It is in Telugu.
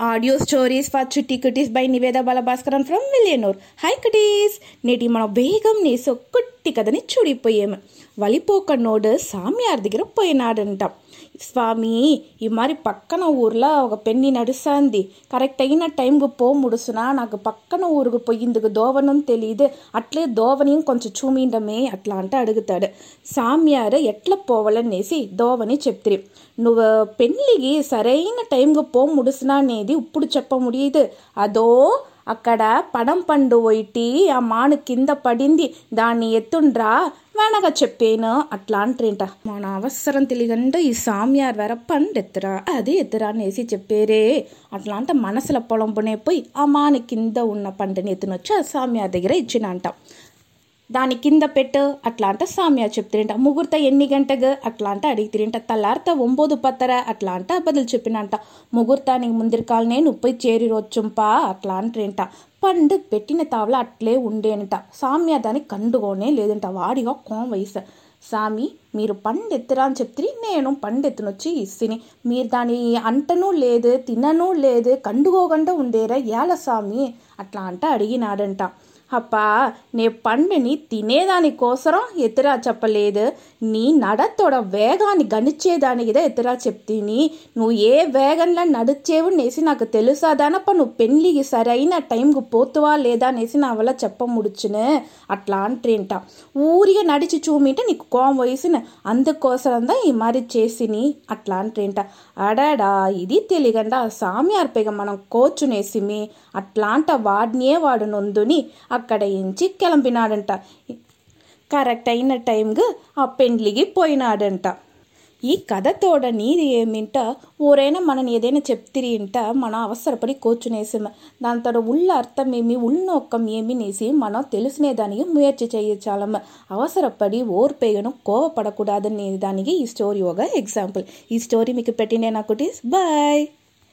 ఆడియో స్టోరీస్ ఫర్ చుట్టి cuties by Niveda Balabhaskaran from మిలియనూర్ హై కుటీస్ నేటి మన వేగం నేసో కుట్టి కథని చూడిపోయాము వలిపోకన్నోడు సామియార్ దగ్గర పోయినాడంట స్వామి ఈ మరి పక్కన ఊర్లో ఒక పెన్ని నడుస్తుంది కరెక్ట్ అయిన టైంకు పో ముడుసునా నాకు పక్కన ఊరుకు పోయిందుకు దోవనం తెలియదు అట్లే దోవని కొంచెం చూమిండమే అట్లా అంటే అడుగుతాడు సామ్యారు ఎట్లా పోవాలనేసి దోవని చెప్తిరి నువ్వు పెళ్ళికి సరైన టైంకు పో ముడుసునా అనేది ఇప్పుడు చెప్ప ముడియదు అదో అక్కడ పడం పండు ఒయిటి ఆ మాను కింద పడింది దాన్ని ఎత్తుండ్రా వెనక చెప్పేను అట్లా అంటారంట. మన అవసరం తెలియకుండా ఈ సామ్యార్ వేర పండు ఎత్తురా అది ఎత్తురా అనేసి చెప్పేరే అట్లా అంట మనసుల పొలంపునే పోయి ఆ మాను కింద ఉన్న పంటని ఎత్తునొచ్చి ఆ సామ్యార్ దగ్గర ఇచ్చినంట. దాని కింద పెట్టు అట్లా అంట సామ్యా చెప్తిరింట. ముహూర్త ఎన్ని గంటకు అట్లా అంటే అడిగితిరింట. తల్లార్త ఒంబోదు పత్తర అట్లా అంటే బదులు చెప్పినంట. ముహూర్తానికి ముందరికాలనే నేను చేరి రొచ్చుంపా అట్లా అంటారంట పండు పెట్టిన తావల అట్లే ఉండేనంట. సామ్య దాన్ని కండుకోనే లేదంట. వాడిగా కోం వయసు. సామి మీరు పండెత్తురా అని చెప్తే నేను పండు ఎత్తునొచ్చి ఇస్తిని. మీరు దాని అంటను లేదు తినను లేదు కండుకోకుండా ఉండేరా ఏల సామి? అట్లా అంటే అడిగినాడంట. అప్పా నే పండుని తినేదాని కోసరం చెప్పలేదు. నీ నడతోడ వేగాన్ని గణించేదానికిదే ఎదురా చెప్తీని. నువ్వు ఏ వేగంలో నడిచేవు నేసి నాకు తెలుసాదానప్ప నువ్వు పెళ్ళికి సరైన టైంకు పోతువా లేదా అనేసి నా వల్ల చెప్ప ముడుచును అట్లా అంటేంట ఊరిగా నడిచి చూమింటే నీకు కోం వయసున అందుకోసరందా ఈ మరి చేసిని? అట్లా అంటేంట అడాడా ఇది తెలియకుండా సామ్యార్పేగా మనం కోచునేసిమి. అట్లాంట వాడినే వాడు నొందుని. ఆ అక్కడయించి కిలంపినాడంట. కరెక్ట్ అయిన టైంకి ఆ పెండ్లికి పోయినాడంట. ఈ కథ తోడ నీది ఏమింట? ఊరైనా మనని ఏదైనా చెప్తిరి ఇంట మన అవసరపడి కూర్చునేసాము. దాని తర్వాత ఉళ్ళ అర్థం ఏమి ఉళ్ళొక్కం ఏమి నేసి మనం తెలిసినేదానికి ముయర్చి చేయచాలము అవసరపడి ఓర్పేగను కోవపడకూడదనే దానికి ఈ స్టోరీ ఒక ఎగ్జాంపుల్. ఈ స్టోరీ మీకు పెట్టినే నాకుటి బాయ్!